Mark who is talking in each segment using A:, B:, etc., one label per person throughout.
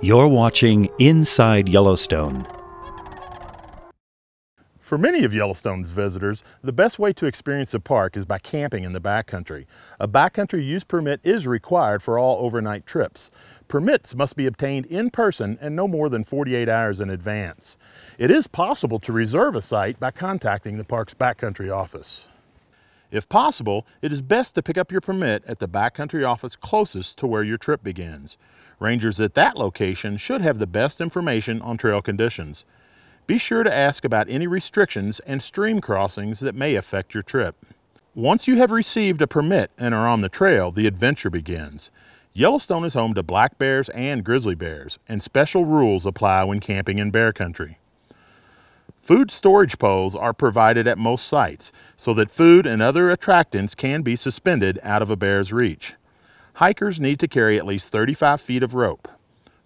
A: You're watching Inside Yellowstone.
B: For many of Yellowstone's visitors, the best way to experience the park is by camping in the backcountry. A backcountry use permit is required for all overnight trips. Permits must be obtained in person and no more than 48 hours in advance. It is possible to reserve a site by contacting the park's backcountry office. If possible, it is best to pick up your permit at the backcountry office closest to where your trip begins. Rangers at that location should have the best information on trail conditions. Be sure to ask about any restrictions and stream crossings that may affect your trip. Once you have received a permit and are on the trail, the adventure begins. Yellowstone is home to black bears and grizzly bears, and special rules apply when camping in bear country. Food storage poles are provided at most sites so that food and other attractants can be suspended out of a bear's reach. Hikers need to carry at least 35 feet of rope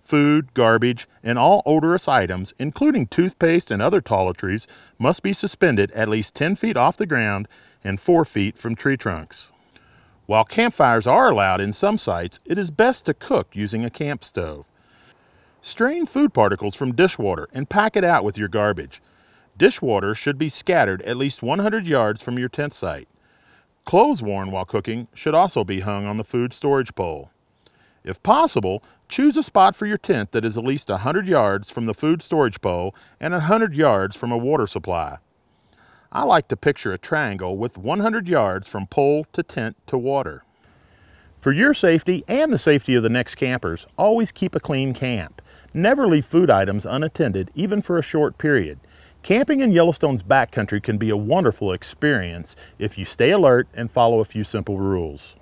B: food, garbage, and all odorous items, including toothpaste and other toiletries, must be suspended at least 10 feet off the ground and 4 feet from tree trunks. While campfires are allowed in some sites, it is best to cook using a camp stove. Strain food particles from dishwater and pack it out with your garbage. Dishwater should be scattered at least 100 yards from your tent site. Clothes worn while cooking should also be hung on the food storage pole. If possible, choose a spot for your tent that is at least 100 yards from the food storage pole and 100 yards from a water supply. I like to picture a triangle with 100 yards from pole to tent to water. For your safety and the safety of the next campers, always keep a clean camp. Never leave food items unattended, even for a short period. Camping in Yellowstone's backcountry can be a wonderful experience if you stay alert and follow a few simple rules.